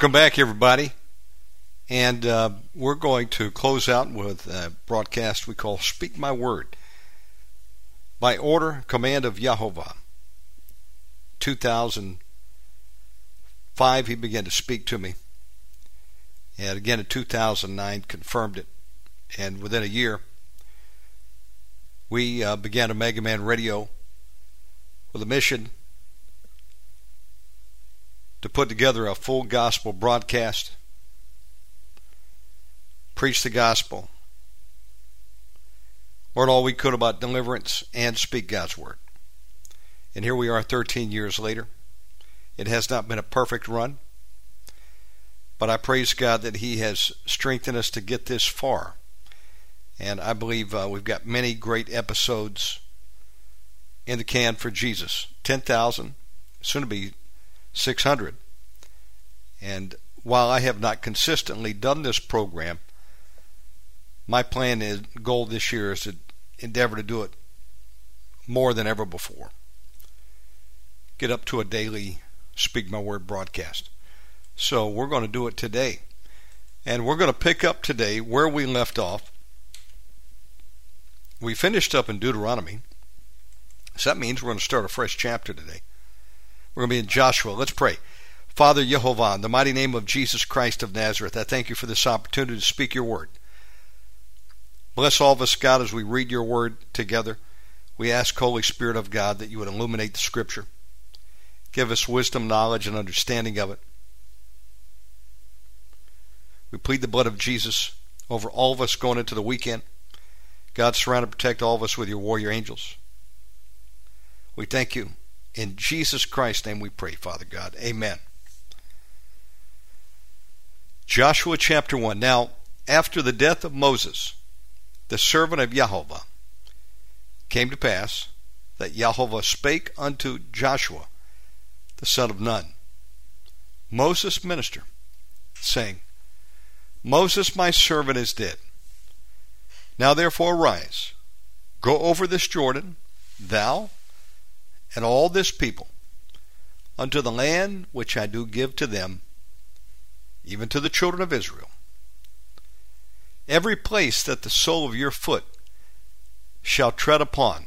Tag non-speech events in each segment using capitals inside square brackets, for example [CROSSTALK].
Welcome back, everybody. And uh, we're going to close out with a broadcast we call Speak My Word. By order, command of Yahovah. 2005, he began to speak to me. And again in 2009, confirmed it. And within a year, we uh, began Omega Man Radio with a mission to put together a full gospel broadcast, preach the gospel, learn all we could about deliverance, and speak God's word. And here we are 13 years later. It has not been a perfect run, but I praise God that He has strengthened us to get this far. And I believe uh, we've got many great episodes in the can for Jesus. 10,000, soon to be 600. And while I have not consistently done this program, my plan is goal this year is to endeavor to do it more than ever before. Get up to a daily Speak My Word broadcast. So we're going to do it today. And we're going to pick up today where we left off. We finished up in Deuteronomy. So that means we're going to start a fresh chapter today. We're going to be in Joshua. Let's pray. Father Yehovah, in the mighty name of Jesus Christ of Nazareth, I thank you for this opportunity to speak your word. Bless all of us, God, as we read your word together. We ask, Holy Spirit of God, that you would illuminate the scripture. Give us wisdom, knowledge, and understanding of it. We plead the blood of Jesus over all of us going into the weekend. God, surround and protect all of us with your warrior angels. We thank you in Jesus Christ's name we pray, Father God. Amen. Joshua chapter 1. Now, after the death of Moses, the servant of Jehovah, came to pass that Jehovah spake unto Joshua, the son of Nun, Moses' minister, saying, Moses my servant is dead. Now therefore arise, go over this Jordan, thou and all this people unto the land which I do give to them, even to the children of Israel. Every place that the sole of your foot shall tread upon,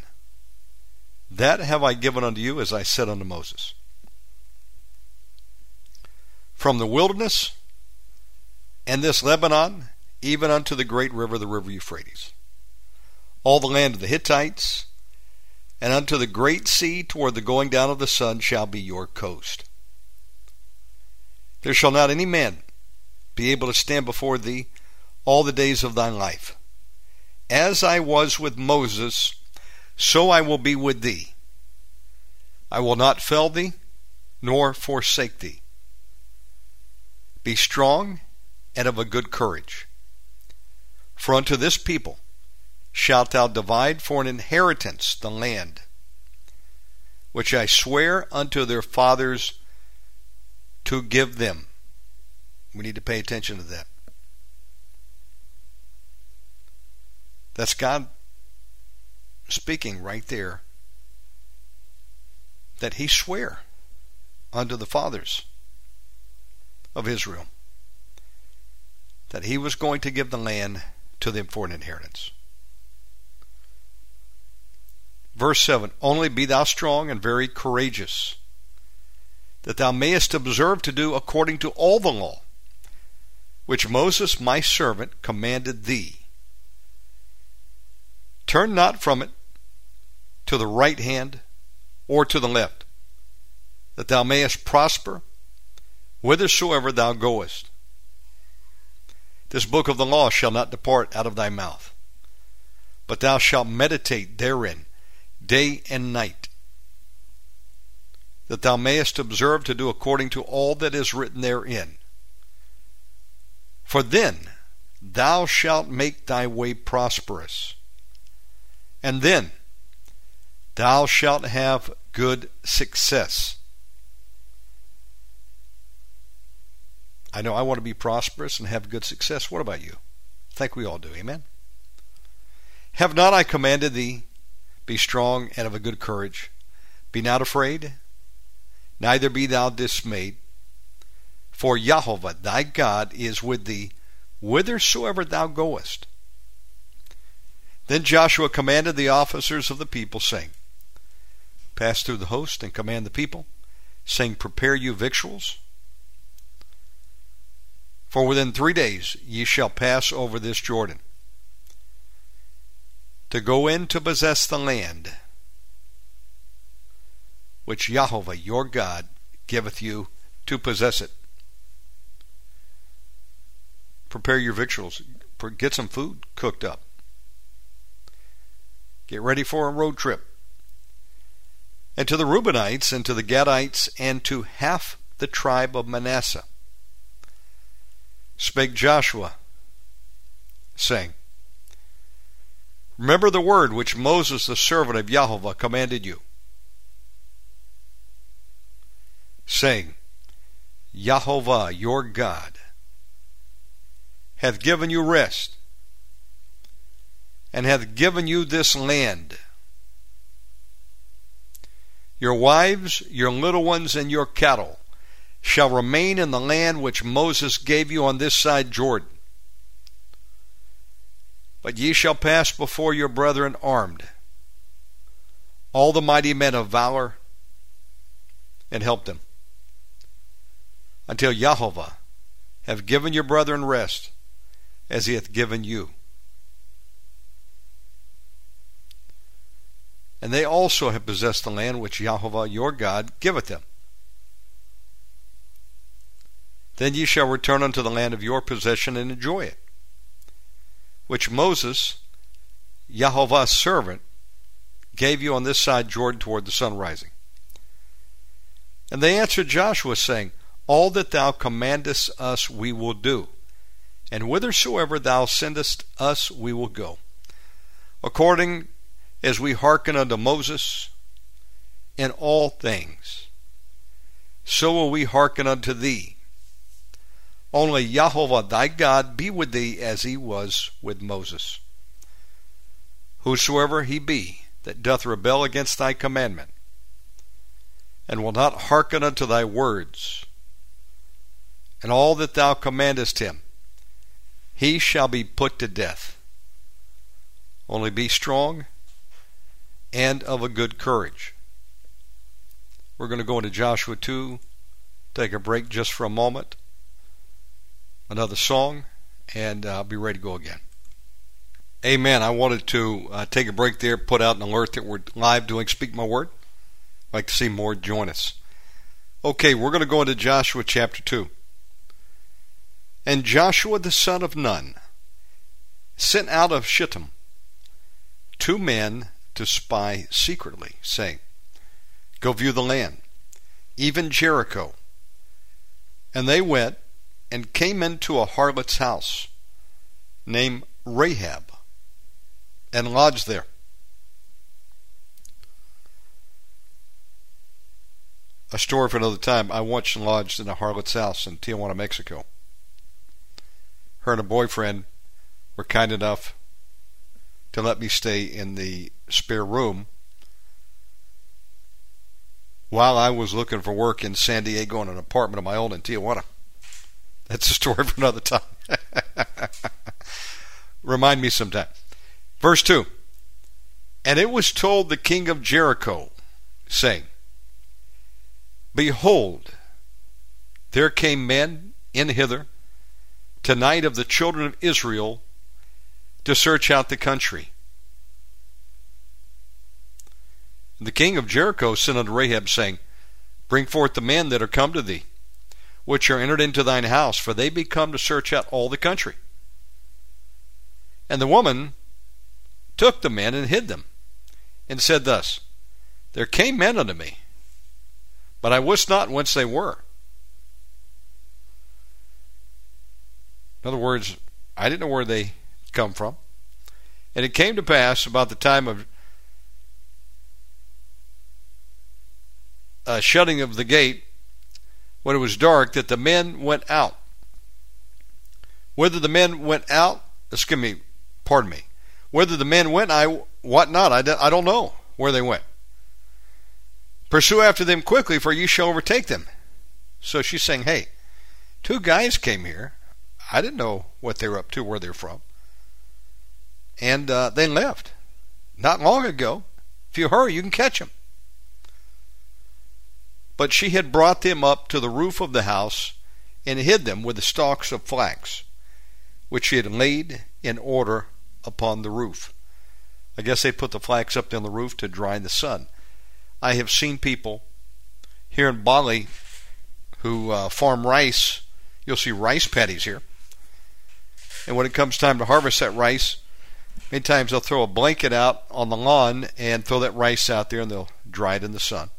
that have I given unto you, as I said unto Moses. From the wilderness and this Lebanon, even unto the great river, the river Euphrates. All the land of the Hittites, and unto the great sea toward the going down of the sun shall be your coast. There shall not any man be able to stand before thee all the days of thy life. As I was with Moses, so I will be with thee. I will not fail thee, nor forsake thee. Be strong and of a good courage. For unto this people shalt thou divide for an inheritance the land, which I swear unto their fathers to give them. We need to pay attention to that. That's God speaking right there that he swear unto the fathers of Israel that he was going to give the land to them for an inheritance. Verse 7 Only be thou strong and very courageous, that thou mayest observe to do according to all the law which Moses my servant commanded thee. Turn not from it to the right hand or to the left, that thou mayest prosper whithersoever thou goest. This book of the law shall not depart out of thy mouth, but thou shalt meditate therein day and night, that thou mayest observe to do according to all that is written therein. For then thou shalt make thy way prosperous, and then thou shalt have good success. I know I want to be prosperous and have good success. What about you? I think we all do. Amen. Have not I commanded thee? Be strong and of a good courage. Be not afraid, neither be thou dismayed. For Jehovah thy God is with thee whithersoever thou goest. Then Joshua commanded the officers of the people, saying, Pass through the host and command the people, saying, Prepare you victuals for within three days ye shall pass over this Jordan, to go in to possess the land which Jehovah your God giveth you to possess it. Prepare your victuals. Get some food cooked up. Get ready for a road trip. And to the Reubenites, and to the Gadites, and to half the tribe of Manasseh spake Joshua, saying, Remember the word which Moses the servant of Jehovah commanded you, saying, Jehovah your God hath given you rest, and hath given you this land. Your wives, your little ones, and your cattle shall remain in the land which Moses gave you on this side Jordan. But ye shall pass before your brethren armed, all the mighty men of valor, and help them, until Jehovah have given your brethren rest, as he hath given you. And they also have possessed the land which Jehovah your God giveth them. Then ye shall return unto the land of your possession and enjoy it, which Moses, Jehovah's servant, gave you on this side Jordan toward the sun rising. And they answered Joshua, saying, All that thou commandest us we will do, and whithersoever thou sendest us we will go. According as we hearken unto Moses in all things, so will we hearken unto thee only Jehovah thy God be with thee as he was with Moses. Whosoever he be that doth rebel against thy commandment, and will not hearken unto thy words, and all that thou commandest him, he shall be put to death. Only be strong and of a good courage. We're going to go into Joshua 2, take a break just for a moment another song, and I'll be ready to go again. Amen. I wanted to uh, take a break there, put out an alert that we're live doing Speak My Word. I'd like to see more join us. Okay, we're going to go into Joshua chapter 2. And Joshua the son of Nun sent out of Shittim two men to spy secretly, saying, Go view the land, even Jericho. And they went and came into a harlot's house named Rahab and lodged there. A story for another time. I once lodged in a harlot's house in Tijuana, Mexico. Her and a boyfriend were kind enough to let me stay in the spare room while I was looking for work in San Diego in an apartment of my own in Tijuana. That's a story for another time. Remind me sometime. Verse 2 And it was told the king of Jericho, saying, Behold, there came men in hither tonight of the children of Israel to search out the country. And the king of Jericho sent unto Rahab, saying, Bring forth the men that are come to thee, which are entered into thine house, for they be come to search out all the country. And the woman took the men and hid them, and said thus, There came men unto me, but I wist not whence they were. In other words, I didn't know where they come from. And it came to pass about the time of uh, shutting of the gate, when it was dark, that the men went out. Whether the men went out, excuse me, pardon me, whether the men went, I what not, I, I don't know where they went. Pursue after them quickly, for you shall overtake them. So she's saying, hey, two guys came here. I didn't know what they were up to, where they're from. And uh, they left. Not long ago. If you hurry, you can catch them. But she had brought them up to the roof of the house and hid them with the stalks of flax, which she had laid in order upon the roof. I guess they put the flax up on the roof to dry in the sun. I have seen people here in Bali who uh, farm rice. You'll see rice paddies here. And when it comes time to harvest that rice, many times they'll throw a blanket out on the lawn and throw that rice out there and they'll dry it in the sun.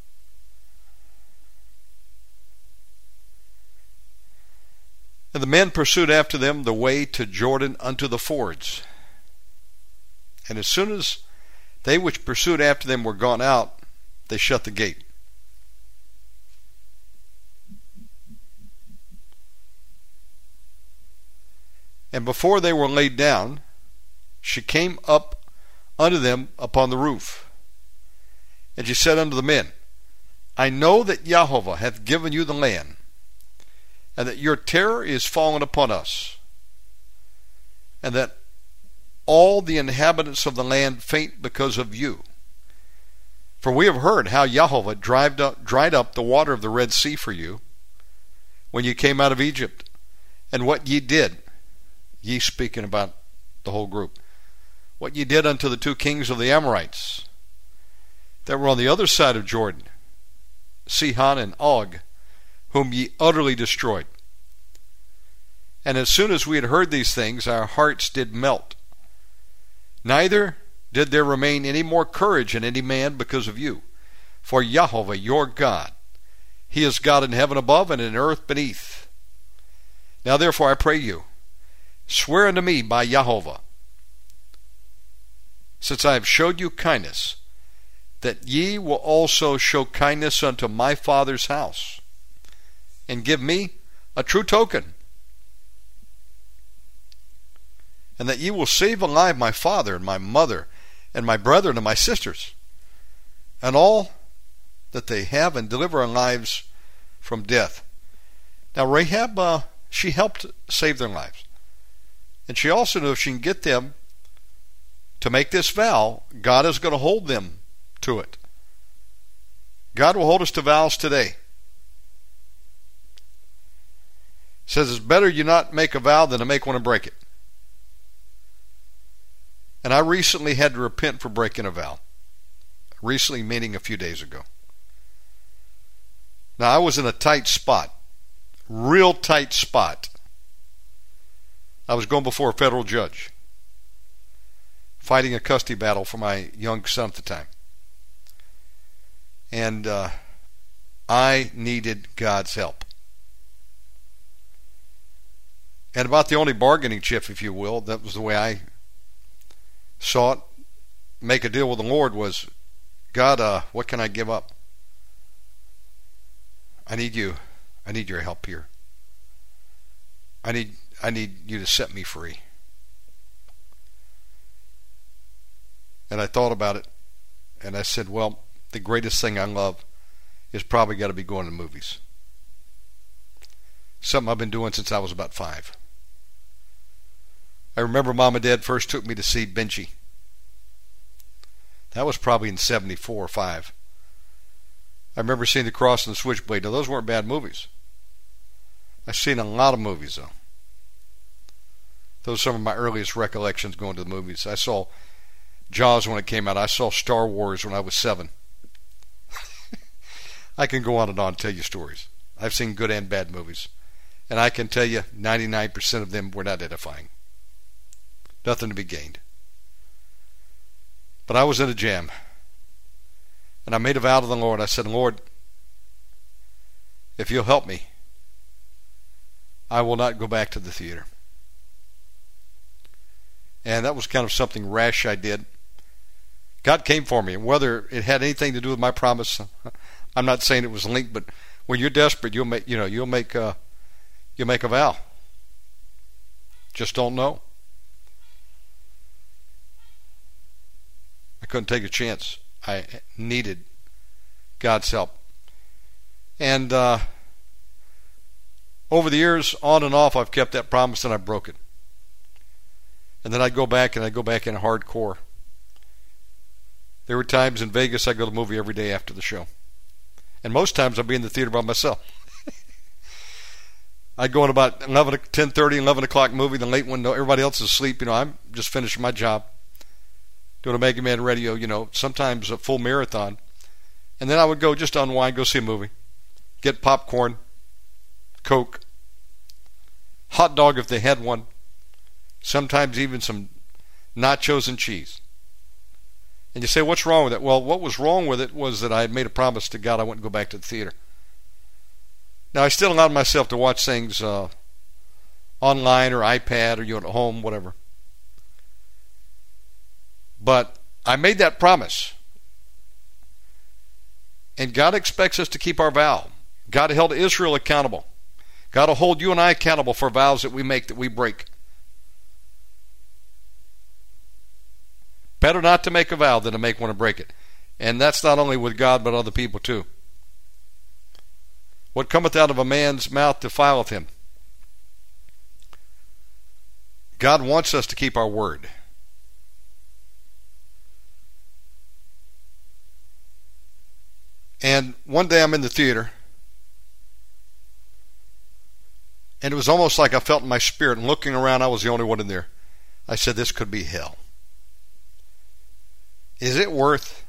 And the men pursued after them the way to Jordan unto the fords. And as soon as they which pursued after them were gone out, they shut the gate. And before they were laid down, she came up unto them upon the roof. And she said unto the men, I know that Jehovah hath given you the land, and that your terror is fallen upon us, and that all the inhabitants of the land faint because of you. For we have heard how Jehovah dried up, dried up the water of the Red Sea for you when you came out of Egypt, and what ye did, ye speaking about the whole group, what ye did unto the two kings of the Amorites that were on the other side of Jordan, Sihon and Og, whom ye utterly destroyed. And as soon as we had heard these things, our hearts did melt. Neither did there remain any more courage in any man because of you. For Jehovah your God, He is God in heaven above and in earth beneath. Now therefore I pray you, swear unto me by Jehovah, since I have showed you kindness, that ye will also show kindness unto my father's house and give me a true token, and that ye will save alive my father and my mother and my brethren and my sisters, and all that they have, and deliver our lives from death. Now, Rahab, uh, she helped save their lives. And she also knew if she can get them to make this vow, God is going to hold them to it. God will hold us to vows today. Says it's better you not make a vow than to make one and break it. And I recently had to repent for breaking a vow. Recently, meaning a few days ago. Now, I was in a tight spot, real tight spot. I was going before a federal judge, fighting a custody battle for my young son at the time. And uh, I needed God's help. And about the only bargaining chip, if you will, that was the way I saw it, make a deal with the Lord was, God, uh, what can I give up? I need you. I need your help here. I need I need you to set me free. And I thought about it and I said, well, the greatest thing I love is probably got to be going to movies. Something I've been doing since I was about five. I remember mom and dad first took me to see Benji. That was probably in 74 or 5. I remember seeing The Cross and the Switchblade. Now, those weren't bad movies. I've seen a lot of movies, though. Those are some of my earliest recollections going to the movies. I saw Jaws when it came out. I saw Star Wars when I was seven. [LAUGHS] I can go on and on and tell you stories. I've seen good and bad movies. And I can tell you 99% of them were not edifying. Nothing to be gained. But I was in a jam. And I made a vow to the Lord. I said, Lord, if you'll help me, I will not go back to the theater. And that was kind of something rash I did. God came for me. And whether it had anything to do with my promise, [LAUGHS] I'm not saying it was linked, but when you're desperate, you'll make you know you'll make uh, you'll make a vow. Just don't know. I couldn't take a chance. I needed God's help. And uh, over the years, on and off, I've kept that promise and I broke it. And then I'd go back and I'd go back in hardcore. There were times in Vegas I'd go to the movie every day after the show. And most times I'd be in the theater by myself. [LAUGHS] I'd go in about 11, 10, 30, 11 o'clock movie, the late one, everybody else is asleep. You know, I'm just finishing my job doing Omega Man Radio, you know, sometimes a full marathon. And then I would go just unwind, go see a movie, get popcorn, Coke, hot dog if they had one, sometimes even some nachos and cheese. And you say, what's wrong with it? Well, what was wrong with it was that I had made a promise to God I wouldn't go back to the theater. Now, I still allowed myself to watch things uh, online or iPad or you know, at home, whatever. But I made that promise. And God expects us to keep our vow. God held Israel accountable. God will hold you and I accountable for vows that we make that we break. Better not to make a vow than to make one and break it. And that's not only with God, but other people too. What cometh out of a man's mouth defileth him. God wants us to keep our word. And one day I'm in the theater, and it was almost like I felt in my spirit, and looking around, I was the only one in there. I said, This could be hell. Is it worth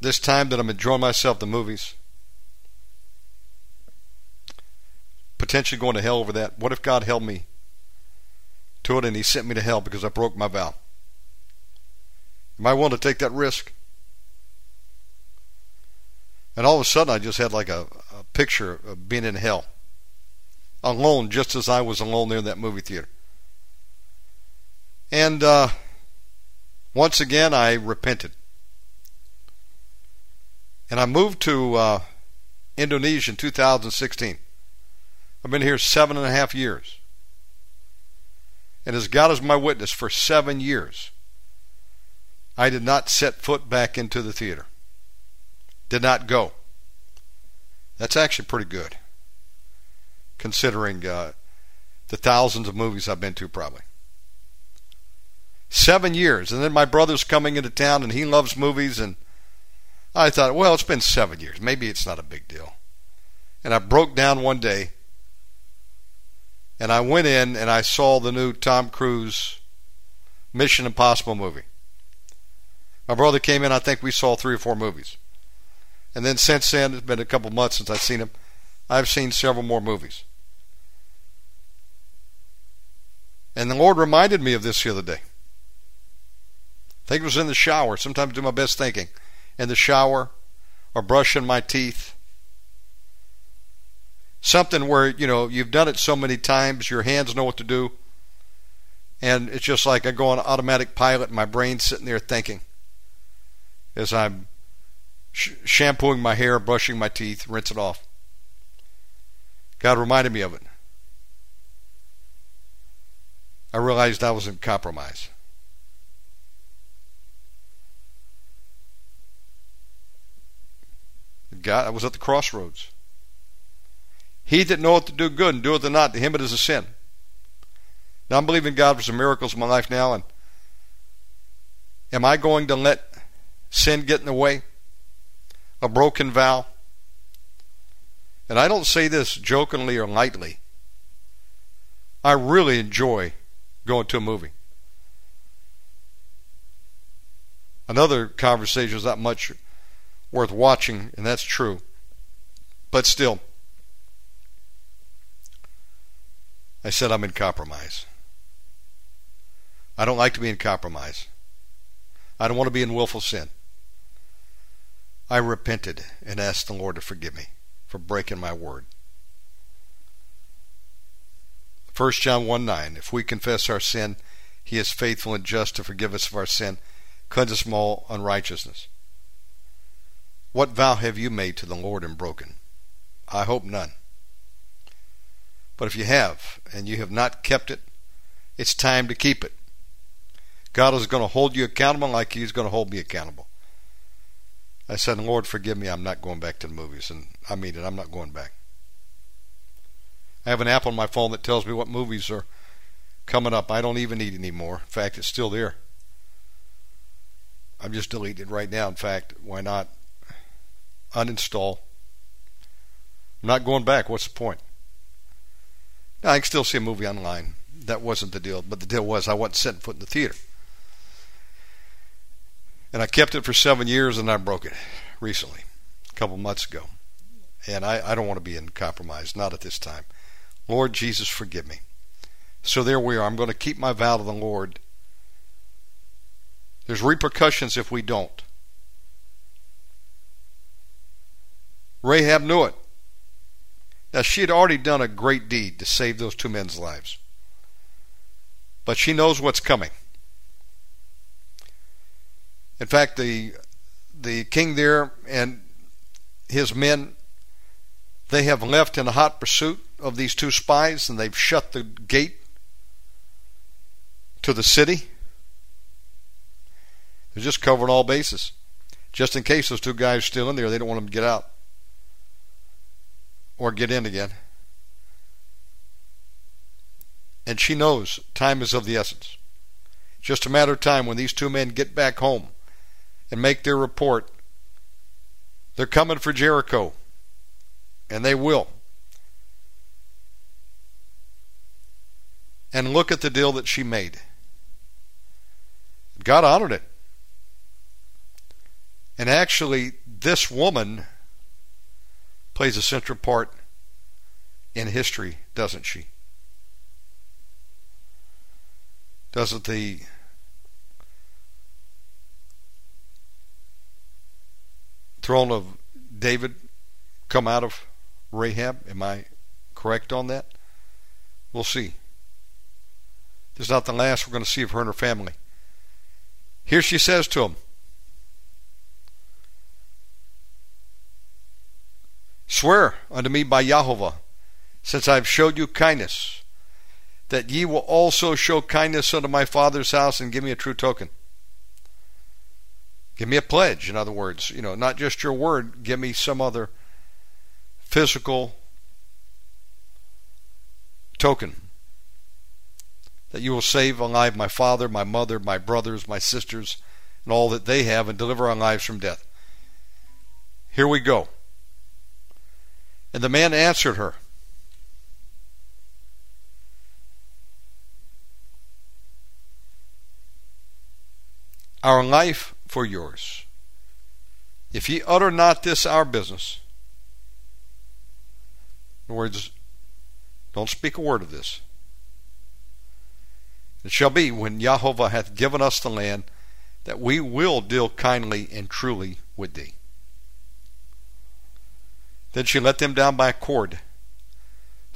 this time that I'm enjoying myself, the movies? Potentially going to hell over that. What if God held me to it and He sent me to hell because I broke my vow? Am I willing to take that risk? And all of a sudden, I just had like a, a picture of being in hell. Alone, just as I was alone there in that movie theater. And uh, once again, I repented. And I moved to uh, Indonesia in 2016. I've been here seven and a half years. And as God is my witness, for seven years, I did not set foot back into the theater did not go. That's actually pretty good, considering uh, the thousands of movies I've been to, probably. Seven years, and then my brother's coming into town, and he loves movies, and I thought, well, it's been seven years. Maybe it's not a big deal. And I broke down one day, and I went in and I saw the new Tom Cruise Mission Impossible movie. My brother came in, I think we saw three or four movies. And then since then, it's been a couple months since I've seen him. I've seen several more movies. And the Lord reminded me of this the other day. I think it was in the shower. Sometimes I do my best thinking. In the shower or brushing my teeth. Something where, you know, you've done it so many times, your hands know what to do. And it's just like I go on automatic pilot, and my brain's sitting there thinking as I'm sh- shampooing my hair, brushing my teeth, rinse it off. God reminded me of it. I realized I was in compromise. God, I was at the crossroads. He that knoweth to do good and doeth it not, to him it is a sin. Now I'm believing God for some miracles in my life now, and am I going to let sin get in the way? A broken vow? And I don't say this jokingly or lightly. I really enjoy going to a movie. Another conversation is not much worth watching, and that's true. But still, I said I'm in compromise. I don't like to be in compromise. I don't want to be in willful sin. I repented and asked the Lord to forgive me for breaking my word. 1 John 1 9. If we confess our sin, he is faithful and just to forgive us of our sin, cleanse us from all unrighteousness. What vow have you made to the Lord and broken? I hope none. But if you have, and you have not kept it, it's time to keep it. God is going to hold you accountable like He's going to hold me accountable. I said, Lord, forgive me, I'm not going back to the movies. And I mean it, I'm not going back. I have an app on my phone that tells me what movies are coming up. I don't even need any more. In fact, it's still there. I'm just deleting it right now. In fact, why not uninstall? I'm not going back. What's the point? Now, I can still see a movie online. That wasn't the deal. But the deal was I wasn't setting foot in the theater. And I kept it for seven years and I broke it recently, a couple months ago. And I, I don't want to be in compromise, not at this time. Lord Jesus, forgive me. So there we are. I'm going to keep my vow to the Lord. There's repercussions if we don't. Rahab knew it. Now, she had already done a great deed to save those two men's lives. But she knows what's coming. In fact, the the king there and his men they have left in a hot pursuit of these two spies and they've shut the gate to the city. They're just covering all bases. Just in case those two guys are still in there, they don't want them to get out or get in again. And she knows time is of the essence. Just a matter of time when these two men get back home and make their report. They're coming for Jericho. And they will. And look at the deal that she made. God honored it. And actually, this woman plays a central part in history, doesn't she? Doesn't the throne of David come out of Rahab? Am I correct on that? We'll see. This is not the last we're going to see of her and her family. Here she says to him, Swear unto me by Jehovah, since I have showed you kindness, that ye will also show kindness unto my father's house and give me a true token. Give me a pledge, in other words. You know, not just your word, give me some other physical token that you will save alive my father, my mother, my brothers, my sisters, and all that they have, and deliver our lives from death. Here we go. And the man answered her. Our life for yours. If ye utter not this our business, in words, don't speak a word of this. It shall be when Jehovah hath given us the land that we will deal kindly and truly with thee. Then she let them down by a cord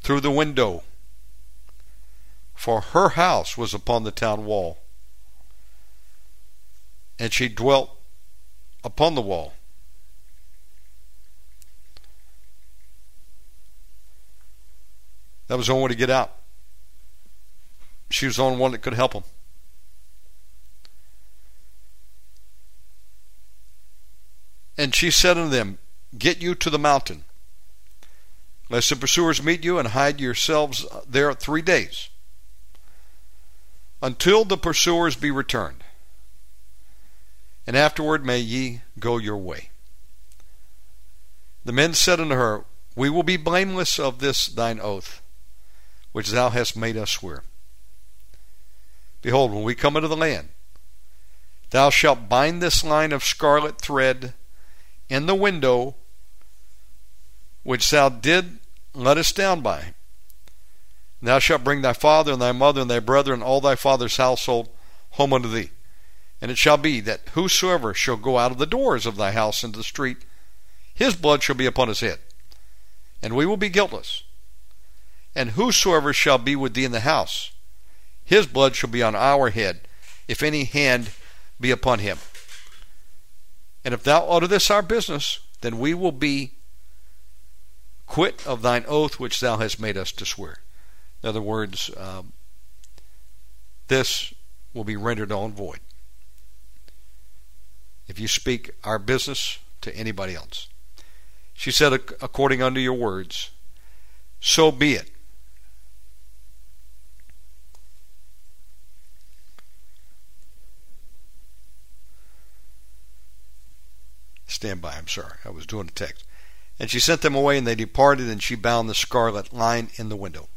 through the window, for her house was upon the town wall, and she dwelt upon the wall. That was the only way to get out. She was the only one that could help him. And she said unto them, Get you to the mountain, lest the pursuers meet you, and hide yourselves there three days, until the pursuers be returned. And afterward may ye go your way. The men said unto her, We will be blameless of this thine oath, which thou hast made us swear. Behold, when we come into the land, thou shalt bind this line of scarlet thread in the window which thou did let us down by. Thou shalt bring thy father and thy mother and thy brother and all thy father's household home unto thee. And it shall be that whosoever shall go out of the doors of thy house into the street, his blood shall be upon his head, and we will be guiltless. And whosoever shall be with thee in the house, his blood shall be on our head, if any hand be upon him. And if thou utter this our business, then we will be quit of thine oath which thou hast made us to swear. In other words, um, this will be rendered on void if you speak our business to anybody else. She said, According unto your words, so be it. Stand by, I'm sorry. I was doing a text. And she sent them away, and they departed, and she bound the scarlet line in the window.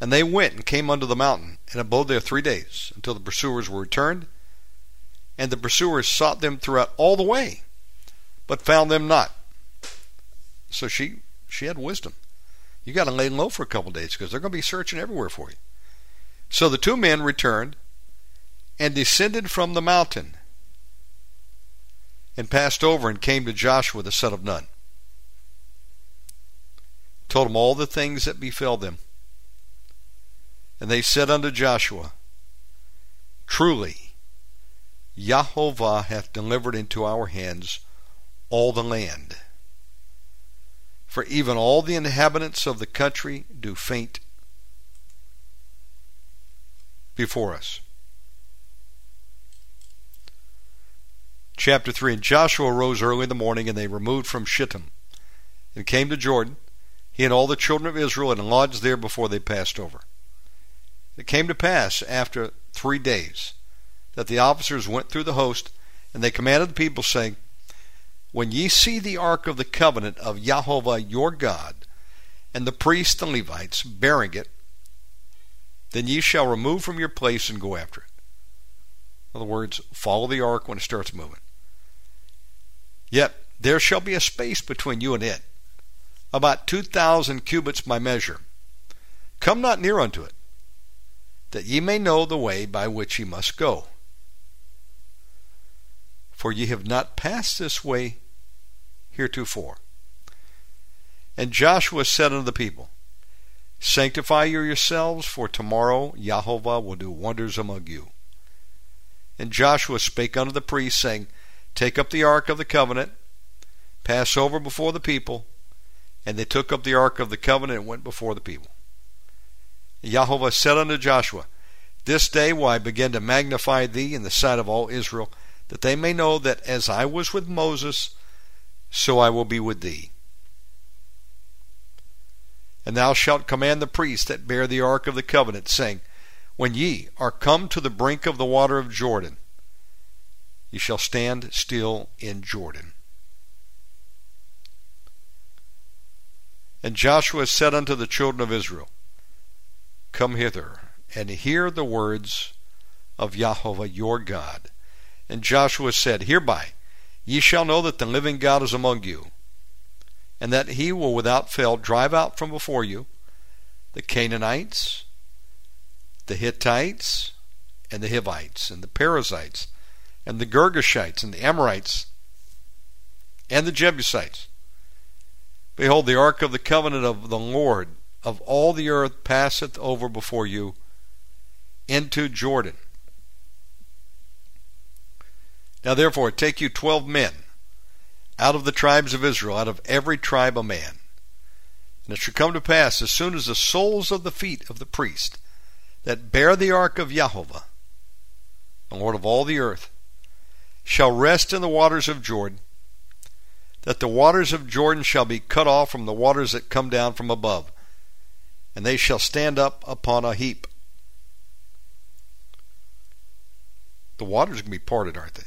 And they went and came unto the mountain, and abode there three days, until the pursuers were returned. And the pursuers sought them throughout all the way, but found them not. So she she had wisdom. You got to lay low for a couple of days because they're going to be searching everywhere for you. So the two men returned and descended from the mountain and passed over and came to Joshua the son of Nun. Told him all the things that befell them. And they said unto Joshua, Truly, Jehovah hath delivered into our hands all the land. For even all the inhabitants of the country do faint before us. chapter 3 And Joshua rose early in the morning, and they removed from Shittim, and came to Jordan, he and all the children of Israel, and lodged there before they passed over. It came to pass after three days that the officers went through the host, and they commanded the people, saying, When ye see the ark of the covenant of Jehovah your God, and the priests and Levites bearing it, then ye shall remove from your place and go after it. In other words, follow the ark when it starts moving. Yet there shall be a space between you and it, about two thousand cubits by measure. Come not near unto it, that ye may know the way by which ye must go. For ye have not passed this way heretofore. And Joshua said unto the people, Sanctify you yourselves, for tomorrow Jehovah will do wonders among you. And Joshua spake unto the priests, saying, take up the ark of the covenant, pass over before the people, and they took up the ark of the covenant and went before the people. Jehovah said unto Joshua, This day will I begin to magnify thee in the sight of all Israel, that they may know that as I was with Moses, so I will be with thee. And thou shalt command the priests that bear the ark of the covenant, saying, When ye are come to the brink of the water of Jordan, Ye shall stand still in Jordan. And Joshua said unto the children of Israel, Come hither, and hear the words of Jehovah your God. And Joshua said, Hereby ye shall know that the living God is among you, and that he will without fail drive out from before you the Canaanites, the Hittites and the Hivites and the Perizzites and the Girgashites and the Amorites and the Jebusites. Behold, the ark of the covenant of the Lord of all the earth passeth over before you into Jordan. Now therefore take you twelve men out of the tribes of Israel, out of every tribe a man. And it shall come to pass, as soon as the soles of the feet of the priest that bear the ark of Jehovah, the Lord of all the earth, shall rest in the waters of Jordan, that the waters of Jordan shall be cut off from the waters that come down from above, and they shall stand up upon a heap. The waters can be parted, aren't they?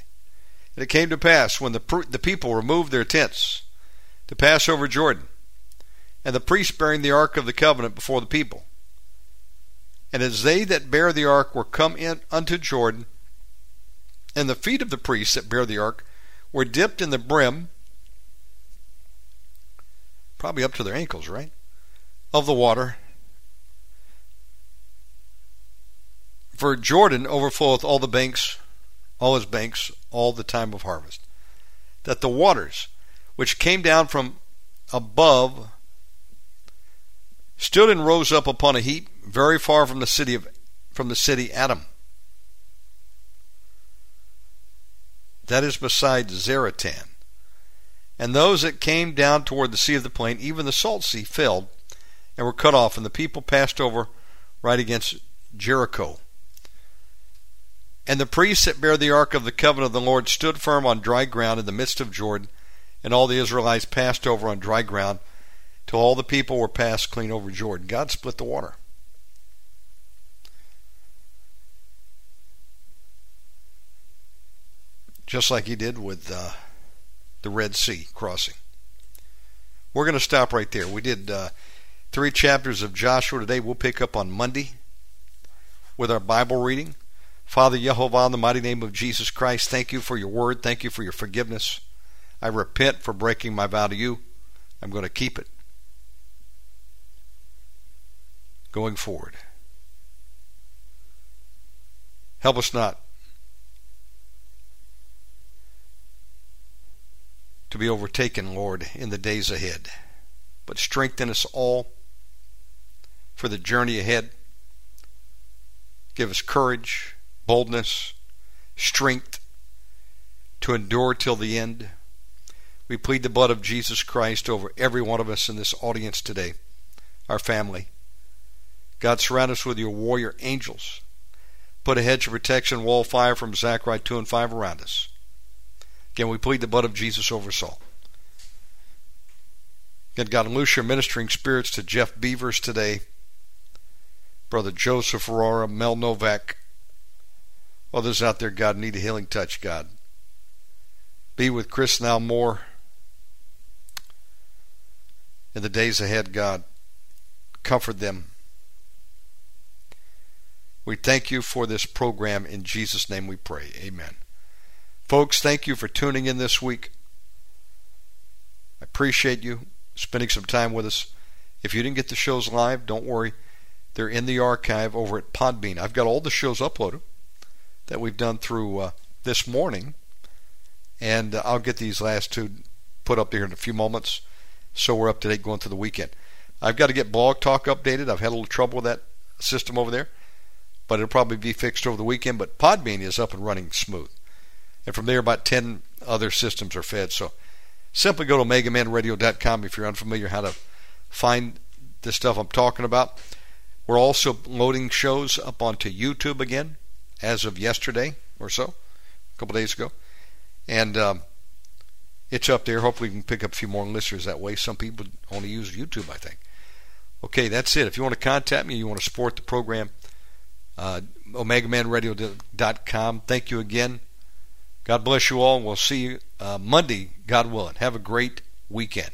And it came to pass when the, the people removed their tents to pass over Jordan, and the priests bearing the ark of the covenant before the people. And as they that bear the ark were come in unto Jordan, and the feet of the priests that bear the ark were dipped in the brim, probably up to their ankles, right, of the water. For Jordan overfloweth all the banks, all his banks, all the time of harvest. That the waters which came down from above stood and rose up upon a heap very far from the city of from the city Adam. That is beside Zaretan. And those that came down toward the sea of the plain, even the salt sea, filled and were cut off, and the people passed over right against Jericho. And the priests that bear the ark of the covenant of the Lord stood firm on dry ground in the midst of Jordan, and all the Israelites passed over on dry ground till all the people were passed clean over Jordan. God split the water. Just like he did with uh, the Red Sea crossing. We're going to stop right there. We did uh, three chapters of Joshua today. We'll pick up on Monday with our Bible reading. Father Yehovah, in the mighty name of Jesus Christ, thank you for your word. Thank you for your forgiveness. I repent for breaking my vow to you. I'm going to keep it. Going forward. Help us not to be overtaken, Lord, in the days ahead, but strengthen us all for the journey ahead. Give us courage boldness, strength to endure till the end. We plead the blood of Jesus Christ over every one of us in this audience today, our family. God, surround us with your warrior angels. Put a hedge of protection, wall fire from Zechariah 2 and 5 around us. Again, we plead the blood of Jesus over us all. Again, God, loose your ministering spirits to Jeff Beavers today, Brother Joseph Aurora, Mel Novak, Others out there, God, need a healing touch, God. Be with Chris now more in the days ahead, God. Comfort them. We thank you for this program. In Jesus' name we pray. Amen. Folks, thank you for tuning in this week. I appreciate you spending some time with us. If you didn't get the shows live, don't worry. They're in the archive over at Podbean. I've got all the shows uploaded that we've done through uh, this morning. And uh, I'll get these last two put up here in a few moments so we're up to date going through the weekend. I've got to get Blog Talk updated. I've had a little trouble with that system over there, but it'll probably be fixed over the weekend. But Podbean is up and running smooth. And from there, about 10 other systems are fed. So simply go to OmegaManRadio.com if you're unfamiliar how to find the stuff I'm talking about. We're also loading shows up onto YouTube again as of yesterday or so, a couple days ago. And um, it's up there. Hopefully, we can pick up a few more listeners that way. Some people only use YouTube, I think. Okay, that's it. If you want to contact me, you want to support the program, uh, OmegaManRadio.com. Thank you again. God bless you all. We'll see you uh, Monday, God willing. Have a great weekend.